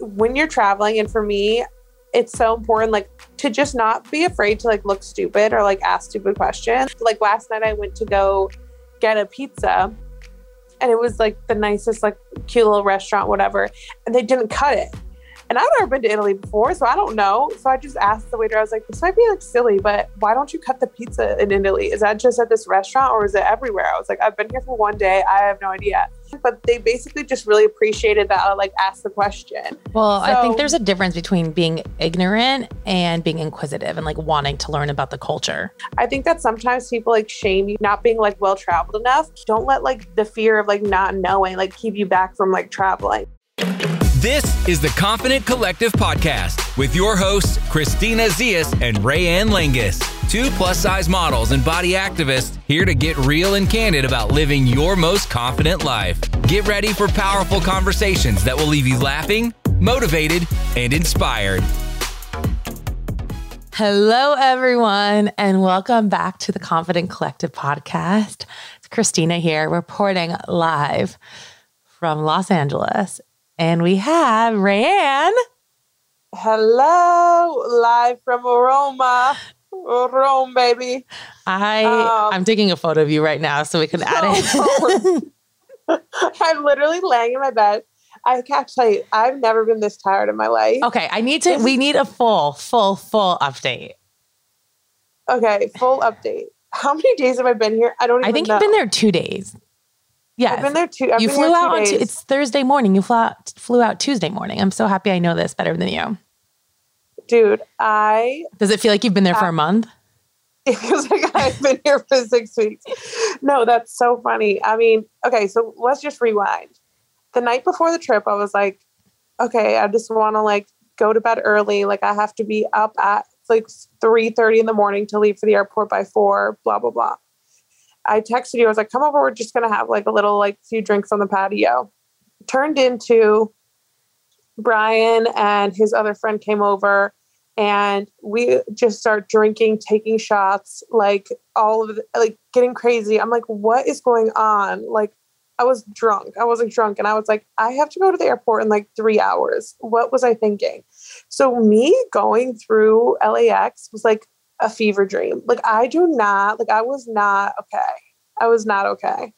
when you're traveling, and for me, it's so important like to just not be afraid to like look stupid or like ask stupid questions. Like last night I went to go get a pizza and it was like the nicest like cute little restaurant whatever and they didn't cut it. And I've never been to Italy before, so I don't know. So I just asked the waiter, I was like, this might be like silly, but why don't you cut the pizza in Italy? Is that just at this restaurant or is it everywhere? I was like, I've been here for one day. I have no idea. But they basically just really appreciated that I like asked the question. Well, I think there's a difference between being ignorant and being inquisitive and like wanting to learn about the culture. I think that sometimes people like shame you not being like well traveled enough. Don't let like the fear of like not knowing like keep you back from like traveling. This is the Confident Collective Podcast with your hosts, Christina Zias and Rayanne Langus. Two plus size models and body activists here to get real and candid about living your most confident life. Get ready for powerful conversations that will leave you laughing, motivated, and inspired. Hello, everyone, and welcome back to the Confident Collective podcast. It's Christina here, reporting live from Los Angeles. And we have Rayanne. Hello, live from Roma. Rome, baby. I Um, I'm taking a photo of you right now so we can add it. I'm literally laying in my bed. I can't tell you, I've never been this tired in my life. okay, I need to we need a full, full, full update. Okay, full update. How many days have I been here? I don't even I think know. you've been there two days. Yeah. I've been there two. I've you flew out on. Tu- it's Thursday morning. You flew out, flew out Tuesday morning. I'm so happy I know this better than you. Dude, I Does it feel like you've been there for a month? it feels like I've been here for six weeks. No, that's so funny. I mean, okay, so let's just rewind. The night before the trip, I was like, okay, I just want to like go to bed early. Like I have to be up at like three thirty in the morning to leave for the airport by four. Blah blah blah. I texted you. I was like, come over. We're just gonna have like a little like few drinks on the patio. Turned into Brian and his other friend came over and we just start drinking, taking shots, like all of the, like getting crazy. I'm like, what is going on? Like, I was drunk. I wasn't drunk, and I was like, I have to go to the airport in like three hours. What was I thinking? So me going through LAX was like a fever dream. Like I do not like I was not okay. I was not okay.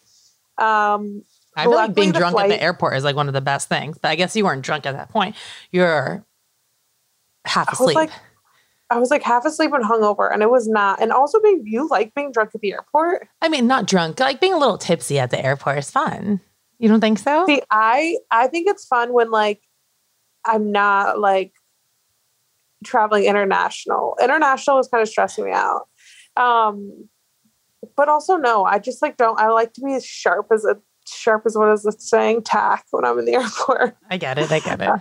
Um, I feel like being drunk at the airport is like one of the best things. But I guess you weren't drunk at that point. You're half I was asleep. like, I was like half asleep and hungover, and it was not. And also, being you like being drunk at the airport. I mean, not drunk, like being a little tipsy at the airport is fun. You don't think so? See, I I think it's fun when like I'm not like traveling international. International was kind of stressing me out. Um, but also no, I just like don't. I like to be as sharp as a sharp as what is it saying tack when I'm in the airport. I get it. I get it.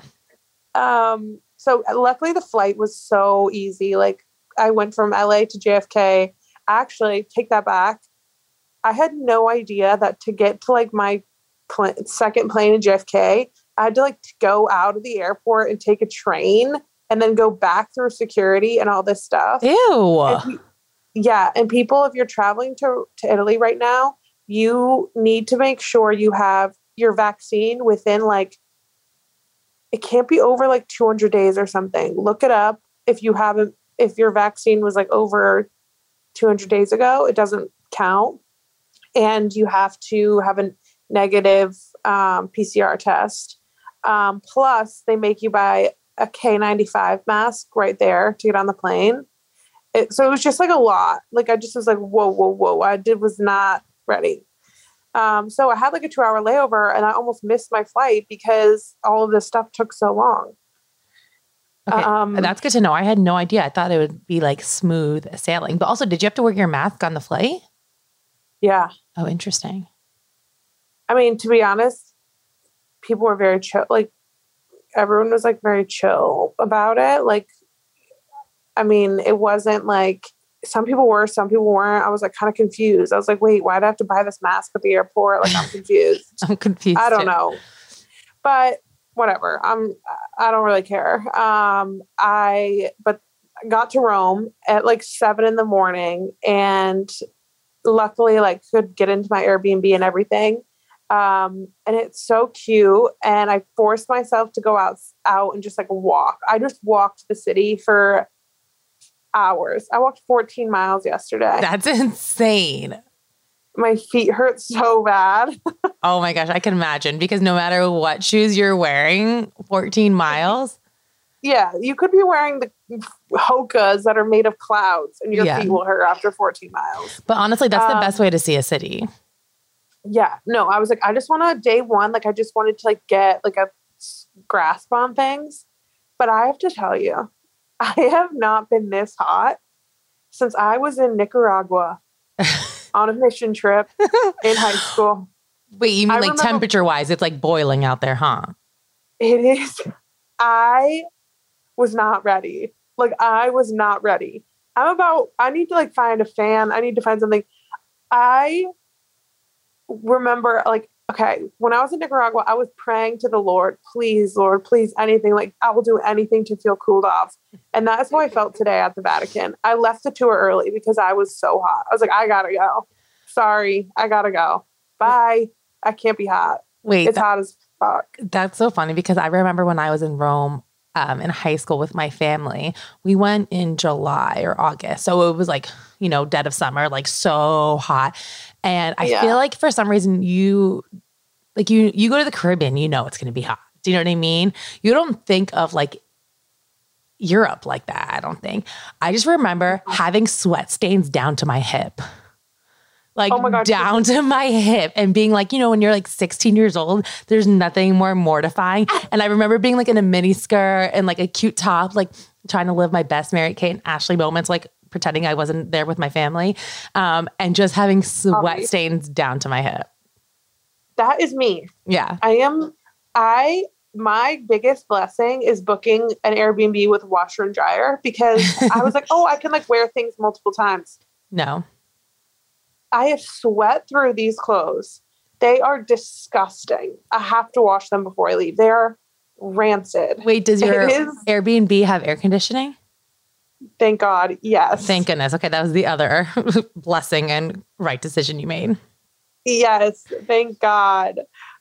Um, so luckily the flight was so easy. Like I went from LA to JFK. Actually, take that back. I had no idea that to get to like my pl- second plane in JFK, I had to like to go out of the airport and take a train and then go back through security and all this stuff. Ew. And yeah, and people, if you're traveling to to Italy right now, you need to make sure you have your vaccine within like it can't be over like 200 days or something. Look it up. If you haven't, if your vaccine was like over 200 days ago, it doesn't count. And you have to have a negative um, PCR test. Um, plus, they make you buy a KN95 mask right there to get on the plane. It, so it was just like a lot. Like I just was like, whoa, whoa, whoa. I did was not ready. Um, so I had like a two hour layover and I almost missed my flight because all of this stuff took so long. Okay. um, That's good to know. I had no idea. I thought it would be like smooth sailing. But also, did you have to wear your mask on the flight? Yeah. Oh, interesting. I mean, to be honest, people were very chill. Like everyone was like very chill about it. Like, I mean, it wasn't like some people were, some people weren't. I was like kind of confused. I was like, wait, why do I have to buy this mask at the airport? Like, I'm confused. I'm confused. I don't too. know. But whatever. I'm I don't really care. Um I but got to Rome at like seven in the morning and luckily like could get into my Airbnb and everything. Um, and it's so cute. And I forced myself to go out out and just like walk. I just walked the city for hours. I walked 14 miles yesterday. That's insane. My feet hurt so bad. Oh my gosh, I can imagine because no matter what shoes you're wearing, 14 miles. yeah, you could be wearing the hokas that are made of clouds and your Yeah. feet will hurt after 14 miles. But honestly, that's the Um, best way to see a city. Yeah, no, I was like, I just want to day one, like I just wanted to like get like a grasp on things. But I have to tell you, I have not been this hot since I was in Nicaragua on a mission trip in high school. Wait, you mean I like remember- temperature wise, it's like boiling out there, huh? It is. I was not ready. Like I was not ready. I'm about. I need to like find a fan. I need to find something. I remember like okay when I was in Nicaragua, I was praying to the Lord, please, Lord, please, anything. Like I will do anything to feel cooled off. And that's how I felt today at the Vatican. I left the tour early because I was so hot. I was like, I gotta go. Sorry, I gotta go. Bye. I can't be hot. Wait, It's hot as fuck. That's so funny because I remember when I was in Rome um, in high school with my family, we went in July or August. So it was like, you know, dead of summer, like so hot. And I Yeah. feel like for some reason you like you you go to the Caribbean, you know it's gonna be hot. Do you know what I mean? You don't think of like Europe like that, I don't think. I just remember mm-hmm. having sweat stains down to my hip. Like Oh my God. down to my hip and being like, you know, when you're like 16 years old, there's nothing more mortifying. Ah. And I remember being like in a mini skirt and like a cute top, like trying to live my best Mary Kate and Ashley moments, like pretending I wasn't there with my family. Um, and just having sweat stains down to my hip. That is me. Yeah. I am I my biggest blessing is booking an Airbnb with washer and dryer because I was like, oh, I can like wear things multiple times. No. I have sweat through these clothes. They are disgusting. I have to wash them before I leave. They are rancid. Wait, does your is, Airbnb have air conditioning? Thank God. Yes. Thank goodness. Okay, that was the other blessing and right decision you made. Yes, thank God.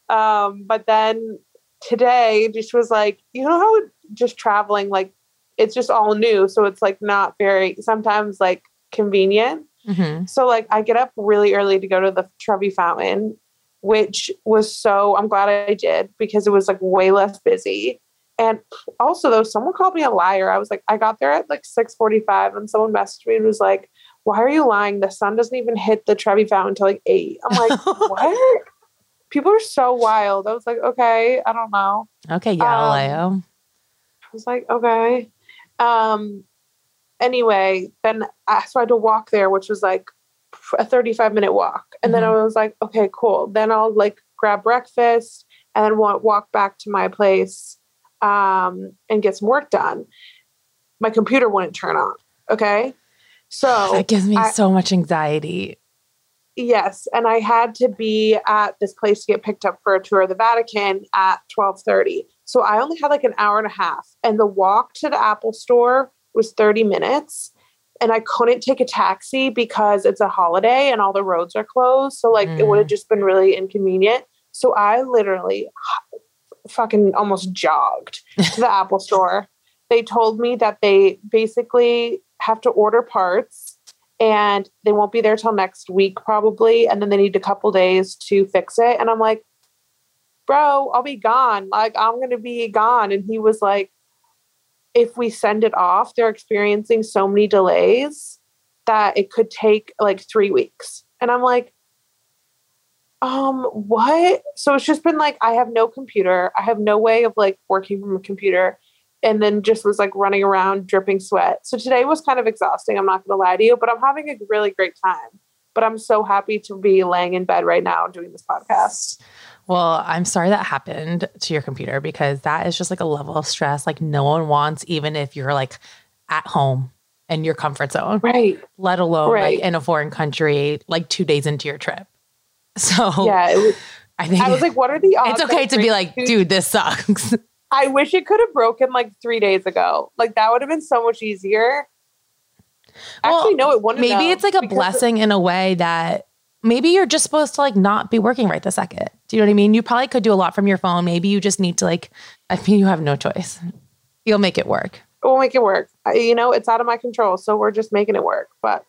Um, but then today just was like, you know how just traveling, like it's just all new. So it's like not very sometimes like convenient. Mhm. So like I get up really early to go to the Trevi Fountain, which was so I'm glad I did because it was like way less busy. And also though, someone called me a liar. I was like, I got there at like 645 and someone messaged me and was like, Why are you lying? The sun doesn't even hit the Trevi Fountain until like eight. I'm like, what? People are so wild. I was like, okay, I don't know. Okay, Galileo. Um, um. I was like, okay. Um anyway, then I, so I had to walk there, which was like a 35 minute walk. And then mm-hmm. I was like, okay, cool. Then I'll like grab breakfast and then walk back to my place um, and get some work done. My computer wouldn't turn on. Okay. So that gives me I- so much anxiety. Yes, and I had to be at this place to get picked up for a tour of the Vatican at 12:30. So I only had like an hour and a half and the walk to the Apple store was 30 minutes and I couldn't take a taxi because it's a holiday and all the roads are closed. So like it would have just been really inconvenient. So I literally fucking almost jogged to the Apple store. They told me that they basically have to order parts and they won't be there till next week probably and then they need a couple days to fix it. And i'm like bro i'll be gone. Like i'm to be gone. And he was like if we send it off they're experiencing so many delays that it could take like 3 weeks. And i'm like um what so it's just been like i have no computer i have no way of like working from a computer and then just was like running around dripping sweat. So today was kind of exhausting. I'm not going to lie to you, but I'm having a really great time. But I'm so happy to be laying in bed right now doing this podcast. Well, I'm sorry that happened to your computer because that is just like a level of stress like no one wants, even if you're like at home in your comfort zone, Right. let alone Right. like in a foreign country, like two days into your trip. So Yeah. It was, I think I was like, what are the odds? it's okay to be like, dude, this sucks. I wish it could have broken like three days ago. Like that would have been so much easier. Well, Actually, no, it wouldn't. Maybe it's like a blessing in a way that maybe you're just supposed to like not be working right the second. Do you know what I mean? You probably could do a lot from your phone. Maybe you just need to like, I mean, you have no choice. You'll make it work. We'll make it work. You know, it's out of my control, so we're just making it work. But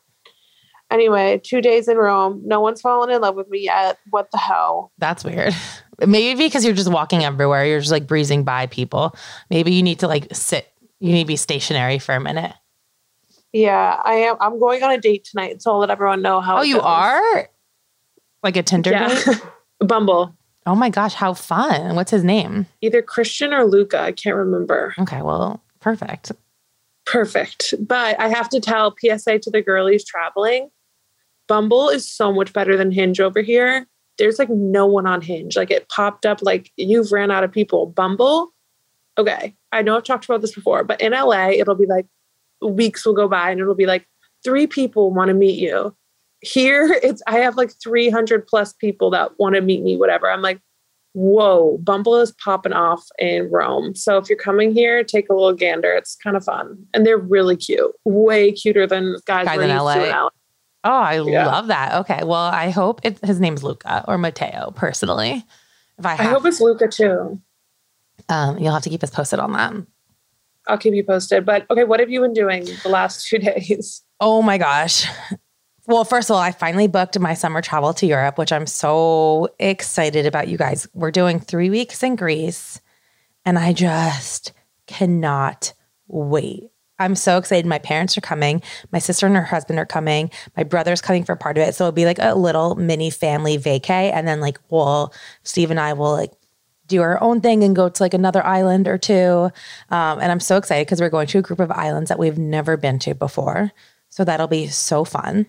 anyway, two days in Rome. No one's fallen in love with me yet. What the hell? That's weird. Maybe because you're just walking everywhere, you're just like breezing by people. Maybe you need to like sit, you need to be stationary for a minute. Yeah, I am. I'm going on a date tonight, so I'll let everyone know how. Oh, it you goes. are? Like a Tinder Yeah. date? Bumble. Oh my gosh, how fun. What's his name? Either Christian or Luca. I can't remember. Okay, well, perfect. Perfect. But I have to tell PSA to the girlies traveling. Bumble is so much better than Hinge over here. There's like no one on Hinge. Like it popped up like you've ran out of people. Bumble, okay. I know I've talked about this before, but in LA, it'll be like weeks will go by and it'll be like three people want to meet you. Here, it's I have like 300 plus people that want to meet me, whatever. I'm like, whoa, Bumble is popping off in Rome. So if you're coming here, take a little gander. It's kind of fun. And they're really cute. Way cuter than guys Guys in LA. Oh, I Yeah. love that. Okay, well, I hope it, his name's Luca or Mateo personally. If I I hope it's Luca too. um, you'll have to keep us posted on that. I'll keep you posted. But okay, what have you been doing the last two days? Oh my gosh. Well, first of all, I finally booked my summer travel to Europe, which I'm so excited about you guys. We're doing three weeks in Greece, and I just cannot wait. I'm so excited. My parents are coming. My sister and her husband are coming. My brother's coming for part of it. So it'll be like a little mini family vacay. And then, like, we'll, Steve and I will, like, do our own thing and go to like another island or two. Um, and I'm so excited because we're going to a group of islands that we've never been to before. So that'll be so fun.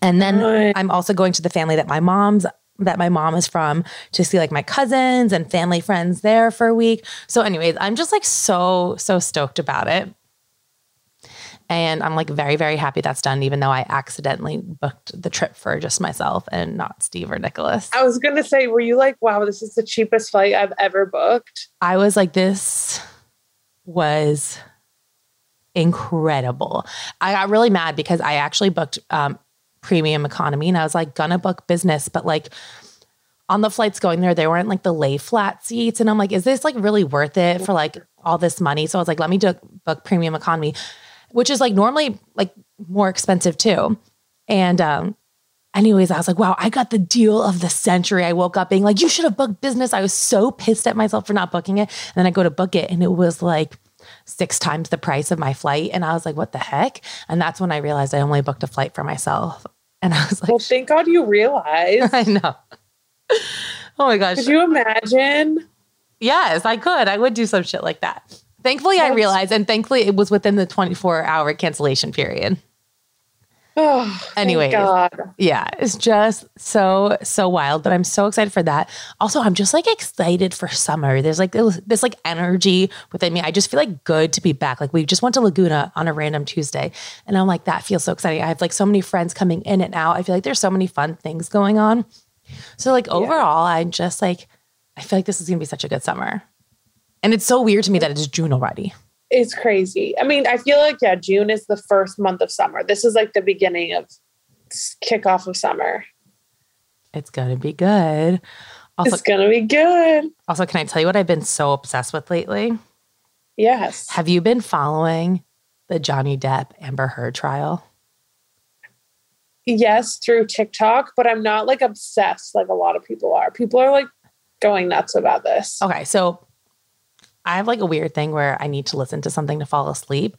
And then. I'm also going to the family that my mom's that my mom is from to see like my cousins and family friends there for a week. So anyways, I'm just like so so stoked about it. And I'm like very very happy that's done even though I accidentally booked the trip for just myself and not Steve or Nicholas. I was gonna say, were you like, wow, this is the cheapest flight I've ever booked? I was like, this was incredible. I got really mad because I actually booked um, premium economy and I was like, gonna book business, but like on the flights going there, they weren't like the lay flat seats. And I'm like, is this like really worth it for like all this money? So I was like, let me do, book premium economy, which is like normally like more expensive too. And um, anyways, I was like, wow, I got the deal of the century. I woke up being like, you should have booked business. I was so pissed at myself for not booking it. And then I go to book it and it was like six times the price of my flight. And I was like, what the heck? And that's when I realized I only booked a flight for myself. And I was like, Well, thank God you realized. I know. Oh my gosh. Could you imagine? Yes, I could. I would do some shit like that. Thankfully, I realized, and thankfully, it was within the 24 hour cancellation period. Oh. God. Yeah, it's just so so wild, but I'm so excited for that. Also, I'm just like excited for summer. There's like this, like energy within me. I just feel like good to be back. Like we just went to Laguna on a random Tuesday, and I'm like that feels so exciting. I have like so many friends coming in and out. I feel like there's so many fun things going on. So like overall, I'm just like I feel like this is gonna be such a good summer. And it's so weird to me that it's June already. It's crazy. I mean, I feel like yeah, June is the first month of summer. This is like the beginning of kickoff of summer. It's gonna be good. Also, it's gonna be good. also, can I tell you what I've been so obsessed with lately? Yes. Have you been following the Johnny Depp Amber Heard trial? yes, through TikTok, but I'm not like obsessed like a lot of people are. People are like going nuts about this. Okay, so I have like a weird thing where I need to listen to something to fall asleep.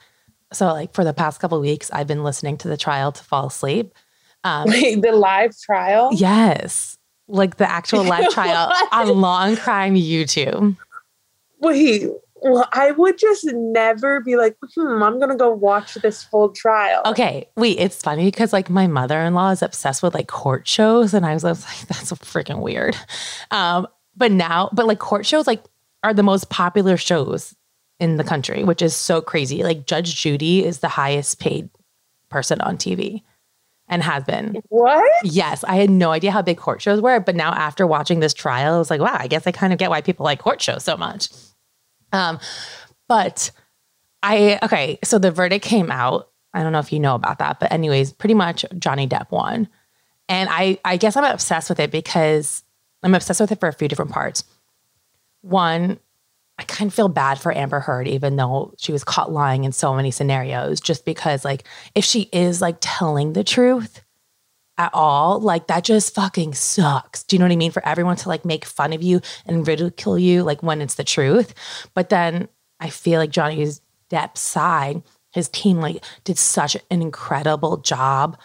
So like for the past couple of weeks, I've been listening to the trial to fall asleep. Um, Wait, the live trial? yes, like the actual live trial on Law&Crime YouTube. Wait, well, I would just never be like, hmm, I'm gonna go watch this full trial. Okay, wait, it's funny because like my mother-in-law is obsessed with like court shows, and I was, I was like, that's freaking weird. Um, but now, but like court shows like are the most popular shows in the country, which is so crazy. Like Judge Judy is the highest paid person on TV and has been. What? Yes, I had no idea how big court shows were, but now after watching this trial, I was like, wow, I guess I kind of get why people like court shows so much. Um, but I okay, so the verdict came out. I don't know if you know about that, but anyways, pretty much Johnny Depp won. And I, I guess I'm obsessed with it because I'm obsessed with it for a few different parts. One, I kind of feel bad for Amber Heard, even though she was caught lying in so many scenarios, just because, like, if she is like telling the truth at all, like, that just fucking sucks. Do you know what I mean? For everyone to like make fun of you and ridicule you, like, when it's the truth. But then I feel like Johnny's Depp's side, his team, like, did such an incredible job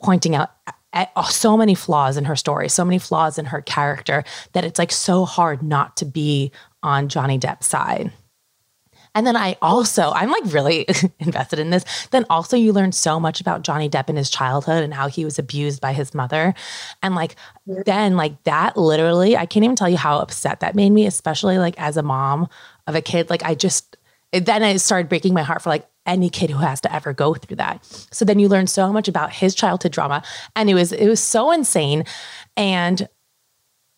pointing out so many flaws in her story, so many flaws in her character that it's like so hard not to be on Johnny Depp's side. And then I also, I'm like really invested in this. Then also, you learn so much about Johnny Depp in his childhood and how he was abused by his mother. And like, then, like, that literally, I can't even tell you how upset that made me, especially like as a mom of a kid. Like, I just, then it started breaking my heart for like any kid who has to ever go through that. So then you learn so much about his childhood drama. And it was, it was so insane. And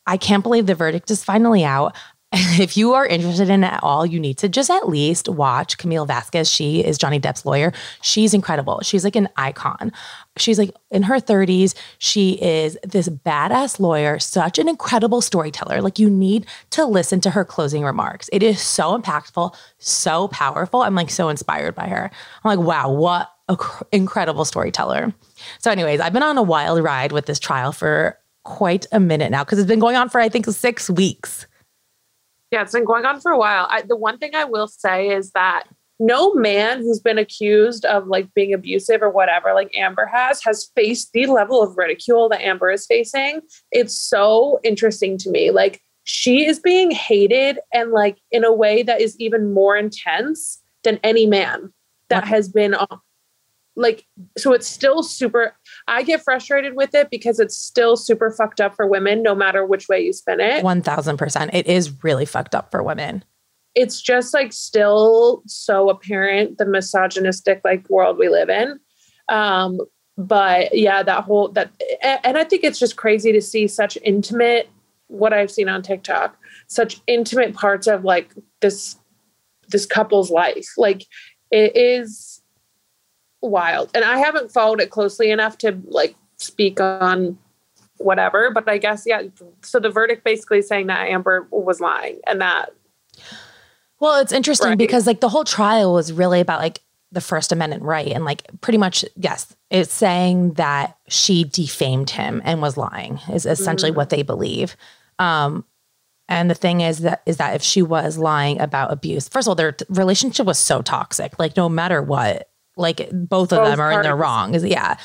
I can't believe the verdict is finally out. if you are interested in it at all, you need to just at least watch Camille Vasquez. She is Johnny Depp's lawyer. She's incredible. She's like an icon. She's like in her 30s. She is this badass lawyer, such an incredible storyteller. Like you need to listen to her closing remarks. It is so impactful, so powerful. I'm like so inspired by her. I'm like, wow, what an cr- incredible storyteller. So, anyways, I've been on a wild ride with this trial for quite a minute now because it's been going on for I think six weeks. Yeah, it's been going on for a while. I, the one thing I will say is that no man who's been accused of like being abusive or whatever, like Amber has, has faced the level of ridicule that Amber is facing. It's so interesting to me. Like she is being hated and like in a way that is even more intense than any man that has been uh, like so it's still super i get frustrated with it because it's still super fucked up for women no matter which way you spin it. 1000% it is really fucked up for women. It's just like still so apparent the misogynistic like world we live in. Um but yeah that whole that and i think it's just crazy to see such intimate what i've seen on tiktok such intimate parts of like this this couple's life. Like it is wild. And I haven't followed it closely enough to like speak on whatever, but I guess yeah. So the verdict basically saying that Amber was lying and that. Well, it's interesting right. because like the whole trial was really about like the First Amendment right, and like pretty much yes, it's saying that she defamed him and was lying is essentially mm-hmm. what they believe. Um, and the thing is that is that if she was lying about abuse, first of all, their relationship was so toxic. Like no matter what, like both of both them are parties. in the wrong. Yeah.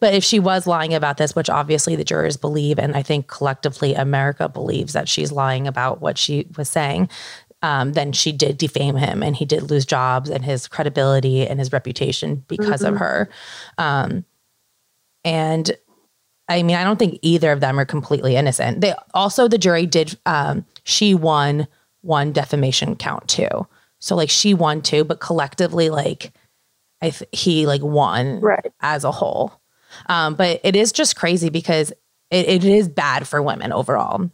But if she was lying about this, which obviously the jurors believe, and I think collectively America believes that she's lying about what she was saying, um, then she did defame him and he did lose jobs and his credibility and his reputation because mm-hmm. of her. Um, and I mean, I don't think either of them are completely innocent. They also, the jury did, um, she won one defamation count too. So like she won two, but collectively, like, I th- he like won right. as a whole. Um, but it is just crazy because it, it is bad for women overall.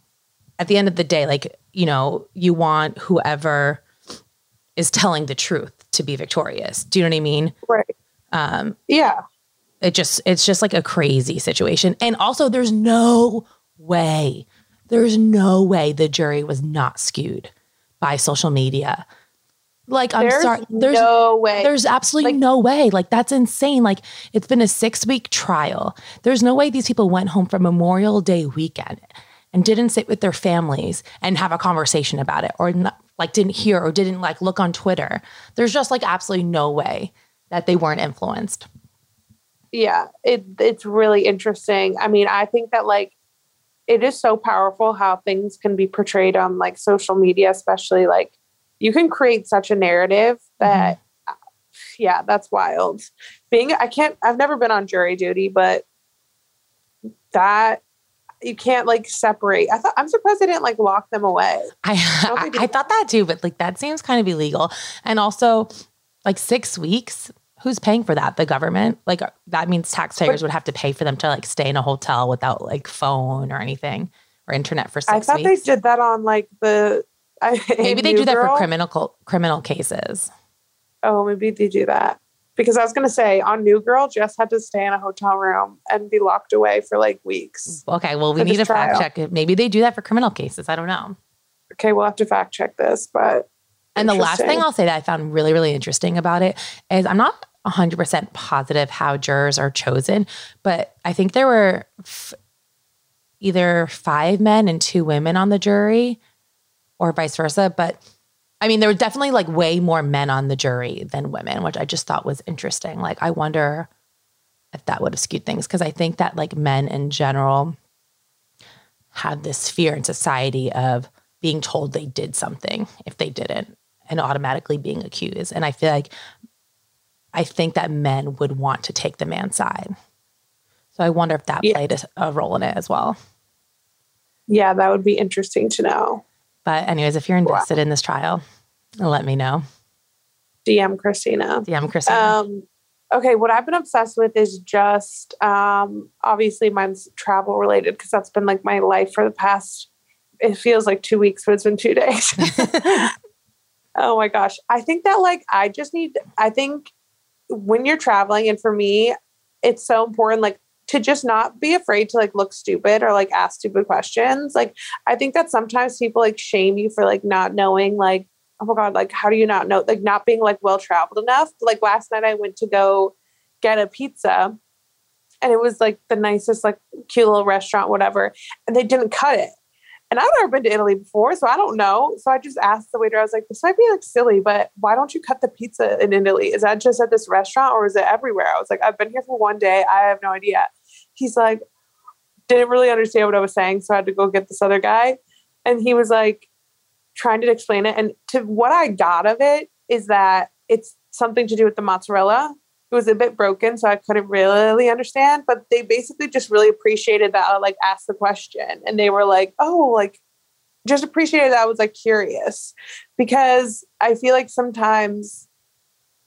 At the end of the day, like, you know, you want whoever is telling the truth to be victorious. Do you know what I mean? Right. Um, yeah. It just, it's just like a crazy situation. And also, there's no way, there's no way the jury was not skewed by social media like I'm sorry, there's no way. There's absolutely like, no way. Like that's insane. Like it's been a six week trial. There's no way these people went home for Memorial Day weekend and didn't sit with their families and have a conversation about it, or not, like didn't hear or didn't like look on Twitter. There's just like absolutely no way that they weren't influenced. Yeah, it it's really interesting. I mean, I think that like it is so powerful how things can be portrayed on like social media, especially like you can create such a narrative that mm-hmm. yeah that's wild. Being i can't i've never been on jury duty but that you can't like separate i thought i'm surprised they didn't like lock them away. I I, I, I thought that too but like that seems kind of illegal. And also like six weeks who's paying for that? The government? Like uh, that means taxpayers but, would have to pay for them to like stay in a hotel without like phone or anything or internet for six I thought weeks. they did that on like the I, maybe they do that for criminal criminal cases. Oh, maybe they do that. Because I was gonna say on New Girl, Jess had to stay in a hotel room and be locked away for like weeks. Okay, well, we need to fact check it. Maybe they do that for criminal cases. I don't know. Okay, we'll have to fact check this, but And the last thing I'll say that I found really, really interesting about it is I'm not 100% positive how jurors are chosen, but I think there were f- either five men and two women on the jury or vice versa. But I mean, there were definitely like way more men on the jury than women, which I just thought was interesting. Like, I wonder if that would have skewed things because I think that like men in general have this fear in society of being told they did something if they didn't and automatically being accused. And I feel like I think that men would want to take the man's side. So I wonder if that Yeah. played a, a role in it as well. yeah, that would be interesting to know. But anyways, if you're invested in this trial, let me know. DM Christina. DM Christina. Um, okay, what I've been obsessed with is just um, obviously mine's travel related because that's been like my life for the past. It feels like two weeks, but it's been two days. oh my gosh, I think that like I just need. I think when you're traveling, and for me, it's so important like to just not be afraid to like look stupid or like ask stupid questions. Like I think that sometimes people like shame you for like not knowing like oh my god like how do you not know like not being like well traveled enough? Like last night i went to go get a pizza and it was like the nicest like cute little restaurant whatever and they didn't cut it. And i've never been to italy before so i don't know. So i just asked the waiter i was like this might be like silly but why don't you cut the pizza in italy? Is that just at this restaurant or is it everywhere? I was like i've been here for one day. I have no idea he's like didn't really understand what i was saying so i had to go get this other guy and he was like trying to explain it. And to what I got of it is that it's something to do with the mozzarella. It was a bit broken, so I couldn't really understand. But they basically just really appreciated that I like asked the question, and they were like, "Oh, like." Just appreciated that I was like curious because I feel like sometimes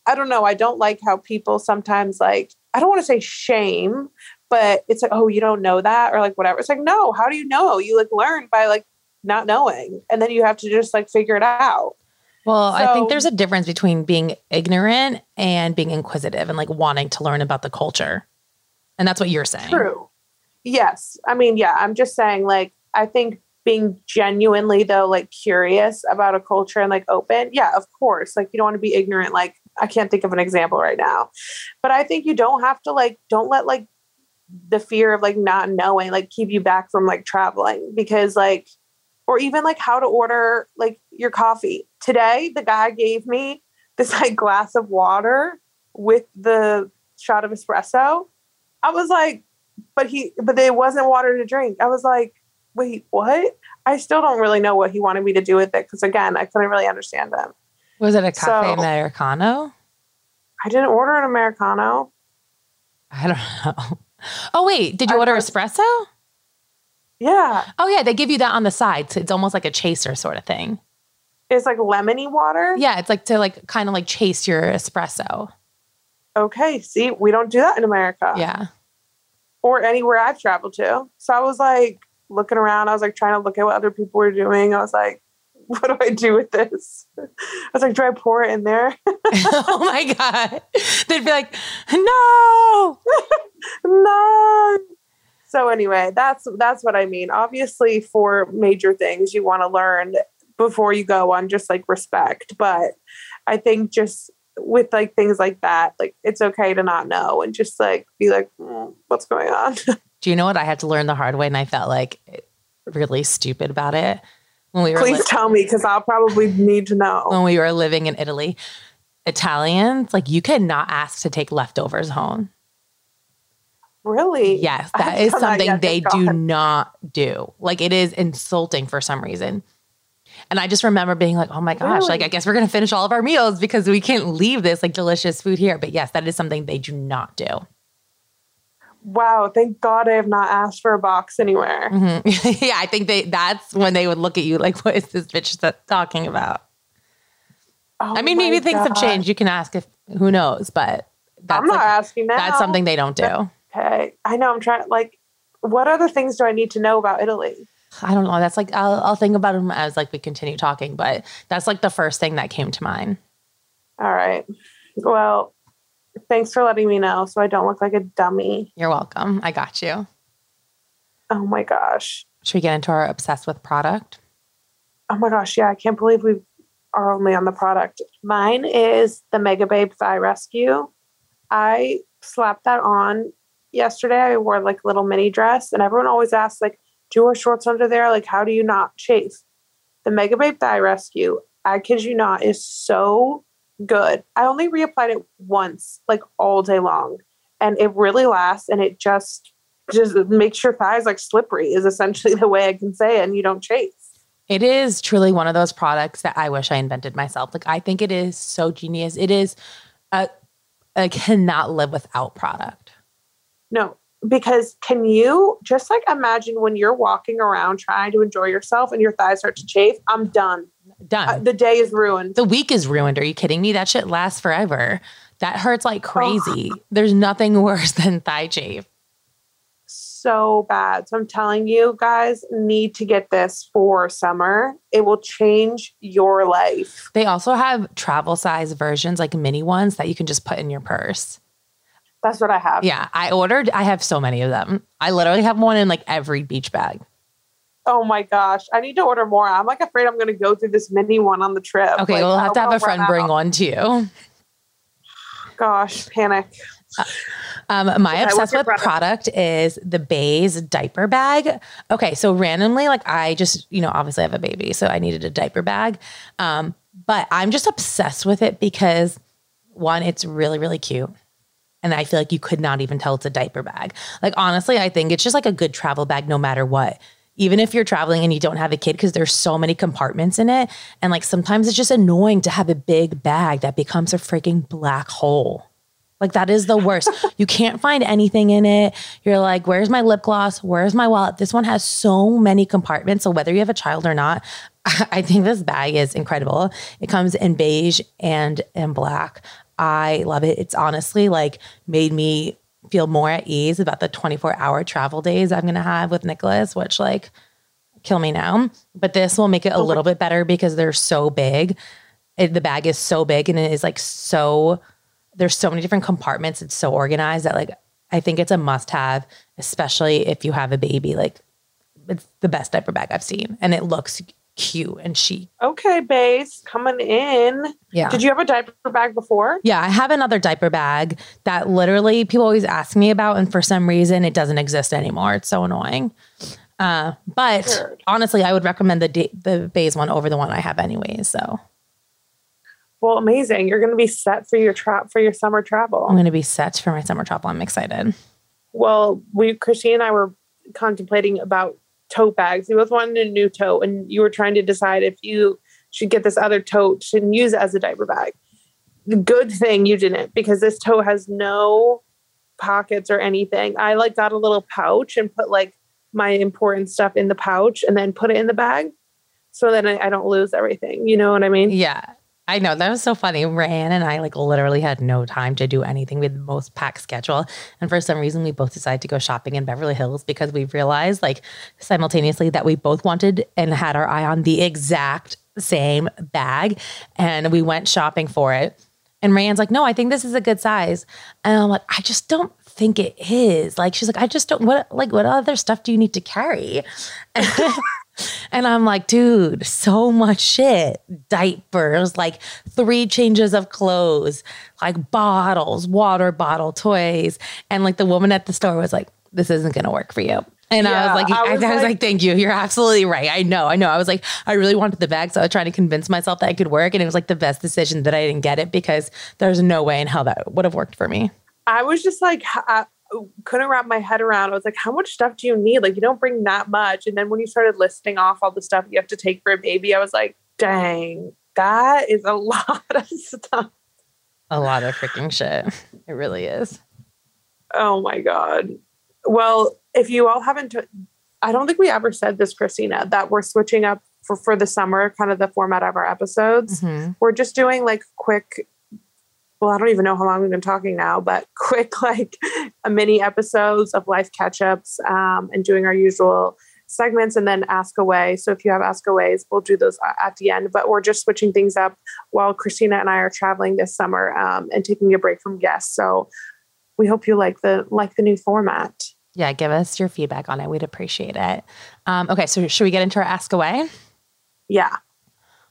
I don't know. I don't like how people sometimes like I don't want to say shame, but it's like, oh, you don't know that, or like whatever. It's like, no, how do you know? You like learn by like not knowing, and then you have to just like figure it out. well, I think there's a difference between being ignorant and being inquisitive and like wanting to learn about the culture. And that's what you're saying. True. Yes. I mean, yeah, I'm just saying, like, I think being genuinely, though, like curious about a culture and like open, yeah, of course. Like, you don't want to be ignorant. Like, I can't think of an example right now, but I think you don't have to, like, don't let, like, the fear of like not knowing like keep you back from like traveling because like or even like how to order like your coffee. Today the guy gave me this like glass of water with the shot of espresso. I was like but he but it wasn't water to drink. I was like wait what? I still don't really know what he wanted me to do with it because again i couldn't really understand him. Was it a cafe So- americano? i didn't order an americano. I don't know. Oh wait, did you I order was- espresso? yeah Oh yeah, they give you that on the side. So it's almost like a chaser sort of thing. it's like lemony water Yeah, it's like to like kind of like chase your espresso. okay see we don't do that in america Yeah. or anywhere I've traveled to. So I was like looking around. I was like trying to look at what other people were doing. I was like, what do I do with this? I was like, do I pour it in there? oh my god. They'd be like, "No." no. So anyway, that's that's what I mean. Obviously, for major things, you want to learn before you go on just like respect. But I think just with like things like that, like it's okay to not know and just like be like, "Mm, what's going on? Do you know what I had to learn the hard way and I felt like really stupid about it when we were Please li- tell me because I'll probably need to know. when we were living in Italy. Italians, like you cannot ask to take leftovers home. Really? Yes, that is that something they do not do. Like it is insulting for some reason. And I just remember being like, oh my gosh, like I guess we're gonna finish all of our meals because we can't leave this like delicious food here. But yes, that is something they do not do. Wow. Thank God I have not asked for a box anywhere. Mhm. yeah, I think they that's when they would look at you like, what is this bitch that- talking about? Oh I mean, maybe things have changed. You can ask if who knows, but that's I'm not like- asking now. that's something they don't do. Okay. I know. I'm trying. Like, what other things do I need to know about Italy? I don't know. That's like I'll, I'll think about them as like we continue talking, but that's like the first thing that came to mind. All right. Well, Thanks for letting me know so I don't look like a dummy. You're welcome. I got you. Oh my gosh. Should we get into our obsessed with product? Oh my gosh. Yeah, I can't believe we are only on the product. Mine is the Megababe Thigh Rescue. I slapped that on yesterday. I wore like a little mini dress, and everyone always asks, like, do you wear shorts under there? Like, how do you not chafe? The Megababe Thigh Rescue, I kid you not, is so good. I only reapplied it once, like all day long, and it really lasts. And it just just makes your thighs like slippery. Is essentially the way I can say it, and you don't chafe. It is truly one of those products that I wish I invented myself. Like I think it is so genius. It is a I cannot live without product. No, because can you just like imagine when you're walking around trying to enjoy yourself and your thighs start to chafe? I'm done. Done. Uh, the day is ruined. the week is ruined. Are you kidding me? That shit lasts forever. That hurts like crazy. There's nothing worse than thigh chafe. so bad. So I'm telling you guys need to get this for summer. It will change your life. They also have travel size versions, like mini ones that you can just put in your purse. That's what I have. Yeah, I ordered, I have so many of them. I literally have one in like every beach bag. Oh my gosh. I need to order more. I'm like afraid I'm going to go through this mini one on the trip. Okay, Like, we'll have to have a friend bring out. one to you. Gosh, panic. Um, my obsessed with product? product is the Béis diaper bag. Okay, so randomly, like I just, you know, obviously I have a baby, so I needed a diaper bag. Um, but I'm just obsessed with it because one, it's really, really cute. And I feel like you could not even tell it's a diaper bag. Like, honestly, I think it's just like a good travel bag no matter what. Even if you're traveling and you don't have a kid, because there's so many compartments in it. And like sometimes it's just annoying to have a big bag that becomes a freaking black hole. Like that is the worst. you can't find anything in it. You're like, where's my lip gloss? Where's my wallet? This one has so many compartments. So whether you have a child or not, I think this bag is incredible. It comes in beige and in black. I love it. It's honestly like made me feel more at ease about the 24 hour travel days I'm going to have with Nicholas, which like kill me now. But this will make it a little bit better because they're so big. It, the bag is so big and it is like so there's so many different compartments. It's so organized that like I think it's a must have, especially if you have a baby. Like it's the best diaper bag I've seen. And it looks cute and chic. Okay, Béis coming in. Yeah. Did you have a diaper bag before? Yeah, I have another diaper bag that literally people always ask me about, and for some reason it doesn't exist anymore. It's so annoying. Uh, but Weird. honestly, I would recommend the da- the Béis one over the one I have anyways. So Well, amazing. You're going to be set for your trap for your summer travel. I'm going to be set for my summer travel. I'm excited. Well, we Christine and I were contemplating about tote bags. We both wanted a new tote, and you were trying to decide if you should get this other tote and use it as a diaper bag. The good thing you didn't, because this tote has no pockets or anything. I like got a little pouch and put like my important stuff in the pouch and then put it in the bag so that I, I don't lose everything. You know what I mean? Yeah. I know that was so funny. Ryan and I like literally had no time to do anything. We had the most packed schedule. And for some reason we both decided to go shopping in Beverly Hills because we realized like simultaneously that we both wanted and had our eye on the exact same bag. And we went shopping for it. And Ryan's like, no, I think this is a good size. And I'm like, I just don't think it is. Like, she's like, I just don't, what, like, what other stuff do you need to carry? And I'm like, dude, so much shit. Diapers, like three changes of clothes, like bottles, water bottle, toys. And like the woman at the store was like, this isn't going to work for you. And I was like, I I was, was like, like- thank you. You're absolutely right. I know, I know. I was like, I really wanted the bag. So I was trying to convince myself that it could work. And it was like the best decision that I didn't get it because there's no way in hell that would have worked for me. I was just like, I couldn't wrap my head around. I was like, how much stuff do you need? Like, you don't bring that much. And then when you started listing off all the stuff you have to take for a baby, I was like, dang, that is a lot of stuff. A lot of freaking shit. It really is. Oh my God. Well, if you all haven't, t- I don't think we ever said this, Christina, that we're switching up for, for the summer, kind of the format of our episodes. Mhm. We're just doing like quick, well, I don't even know how long we've been talking now, but quick, like a mini episodes of life catch ups um, and doing our usual segments and then ask away. So if you have ask aways, we'll do those at the end. But we're just switching things up while Christina and I are traveling this summer um, and taking a break from guests. So we hope you like the like the new format. Yeah, give us your feedback on it. We'd appreciate it. Um, okay, so should we get into our ask away? Yeah.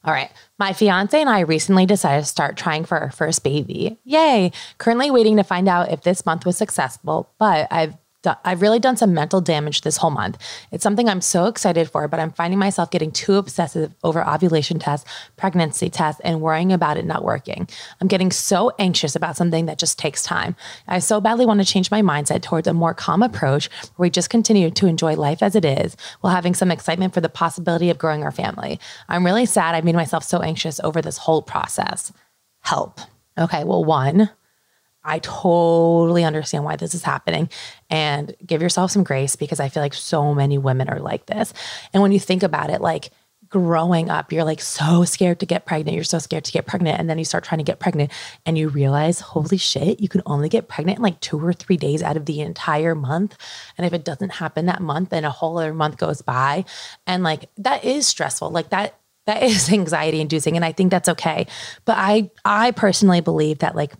All right. My fiance and I recently decided to start trying for our first baby. Yay. Currently waiting to find out if this month was successful, but I've I've really done some mental damage this whole month. It's something I'm so excited for, but I'm finding myself getting too obsessive over ovulation tests, pregnancy tests, and worrying about it not working. I'm getting so anxious about something that just takes time. I so badly want to change my mindset towards a more calm approach where we just continue to enjoy life as it is while having some excitement for the possibility of growing our family. I'm really sad I made myself so anxious over this whole process. Help. Okay, well, one, I totally understand why this is happening and give yourself some grace because I feel like so many women are like this. And when you think about it, like growing up, you're like so scared to get pregnant. You're so scared to get pregnant. And then you start trying to get pregnant and you realize, holy shit, you can only get pregnant in like two or three days out of the entire month. And if it doesn't happen that month, then a whole other month goes by. And like that is stressful. Like that that is anxiety inducing and i think that's okay but i i personally believe that like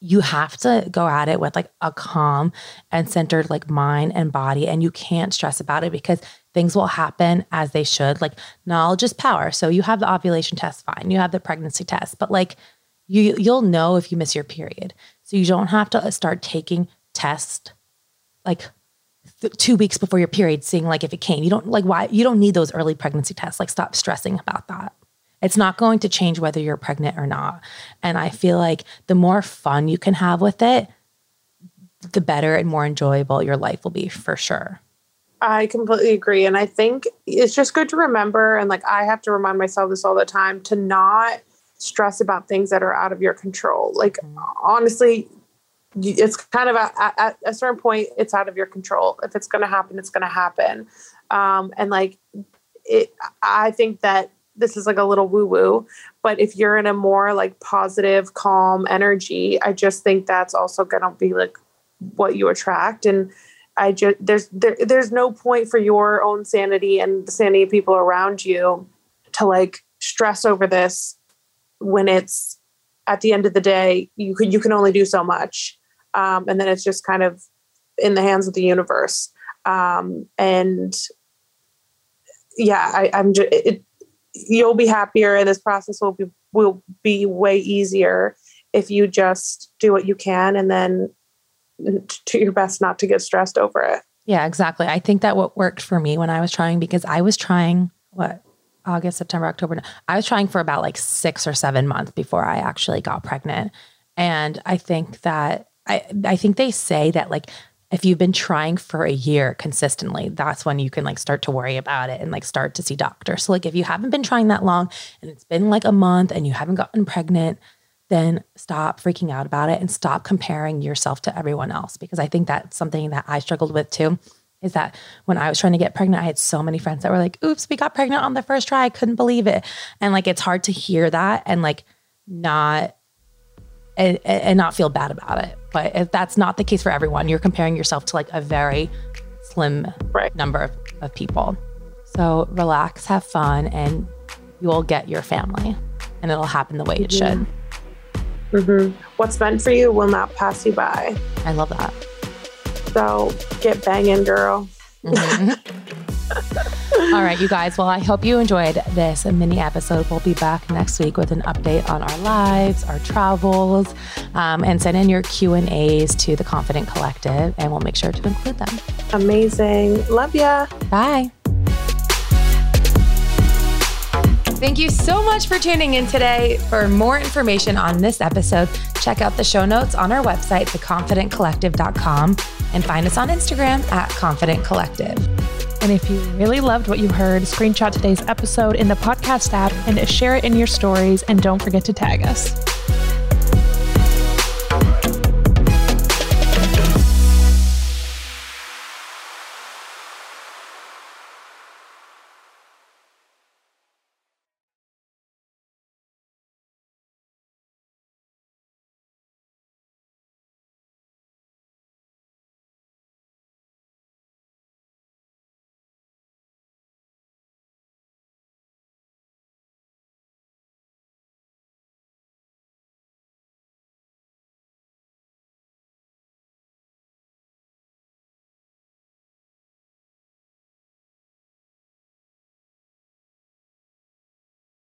you have to go at it with like a calm and centered like mind and body and you can't stress about it because things will happen as they should. Like knowledge is power. So you have the ovulation test fine. You have the pregnancy test. But like you you'll know if you miss your period. So you don't have to uh, start taking tests like th- two weeks before your period seeing like if it came. You don't like why you don't need those early pregnancy tests. Like stop stressing about that it's not going to change whether you're pregnant or not. And I feel like the more fun you can have with it, the better and more enjoyable your life will be for sure. I completely agree. And I think it's just good to remember, and like I have to remind myself this all the time to not stress about things that are out of your control. Like, mm-hmm. honestly, it's kind of a, at a certain point, it's out of your control. If it's going to happen, it's going to happen. Um, and like, it, I think that this is like a little woo woo, but if you're in a more like positive, calm energy, I just think that's also going to be like what you attract. And I just, there's, there, there's no point for your own sanity and the sanity of people around you to like stress over this when it's at the end of the day, you could, you can only do so much. Um, and then it's just kind of in the hands of the universe. Um, and yeah, I, I'm just, it, you'll be happier and this process will be will be way easier if you just do what you can and then do your best not to get stressed over it. Yeah, exactly. I think that what worked for me when I was trying because I was trying what August, September, October. I was trying for about like 6 or 7 months before I actually got pregnant. And I think that I I think they say that like if you've been trying for a year consistently, that's when you can like start to worry about it and like start to see doctors. So like if you haven't been trying that long and it's been like a month and you haven't gotten pregnant, then stop freaking out about it and stop comparing yourself to everyone else because I think that's something that I struggled with too. Is that when I was trying to get pregnant, I had so many friends that were like, oops, we got pregnant on the first try. I couldn't believe it. And like, it's hard to hear that and like not and, and not feel bad about it. But if that's not the case for everyone, you're comparing yourself to like a very slim right. number of, of people. So relax, have fun, and you will get your family and it'll happen the way it mm-hmm. should. Mm-hmm. What's meant for you will not pass you by. I love that. So get banging, girl. Mm-hmm. All right, you guys. Well, I hope you enjoyed this mini episode. We'll be back next week with an update on our lives, our travels, um, and send in your Q and A's to the Confident Collective, and we'll make sure to include them. Amazing. Love ya. Bye. Thank you so much for tuning in today. For more information on this episode, check out the show notes on our website, theconfidentcollective.com, and find us on Instagram at Confident Collective. And if you really loved what you heard, screenshot today's episode in the podcast app and share it in your stories. And don't forget to tag us.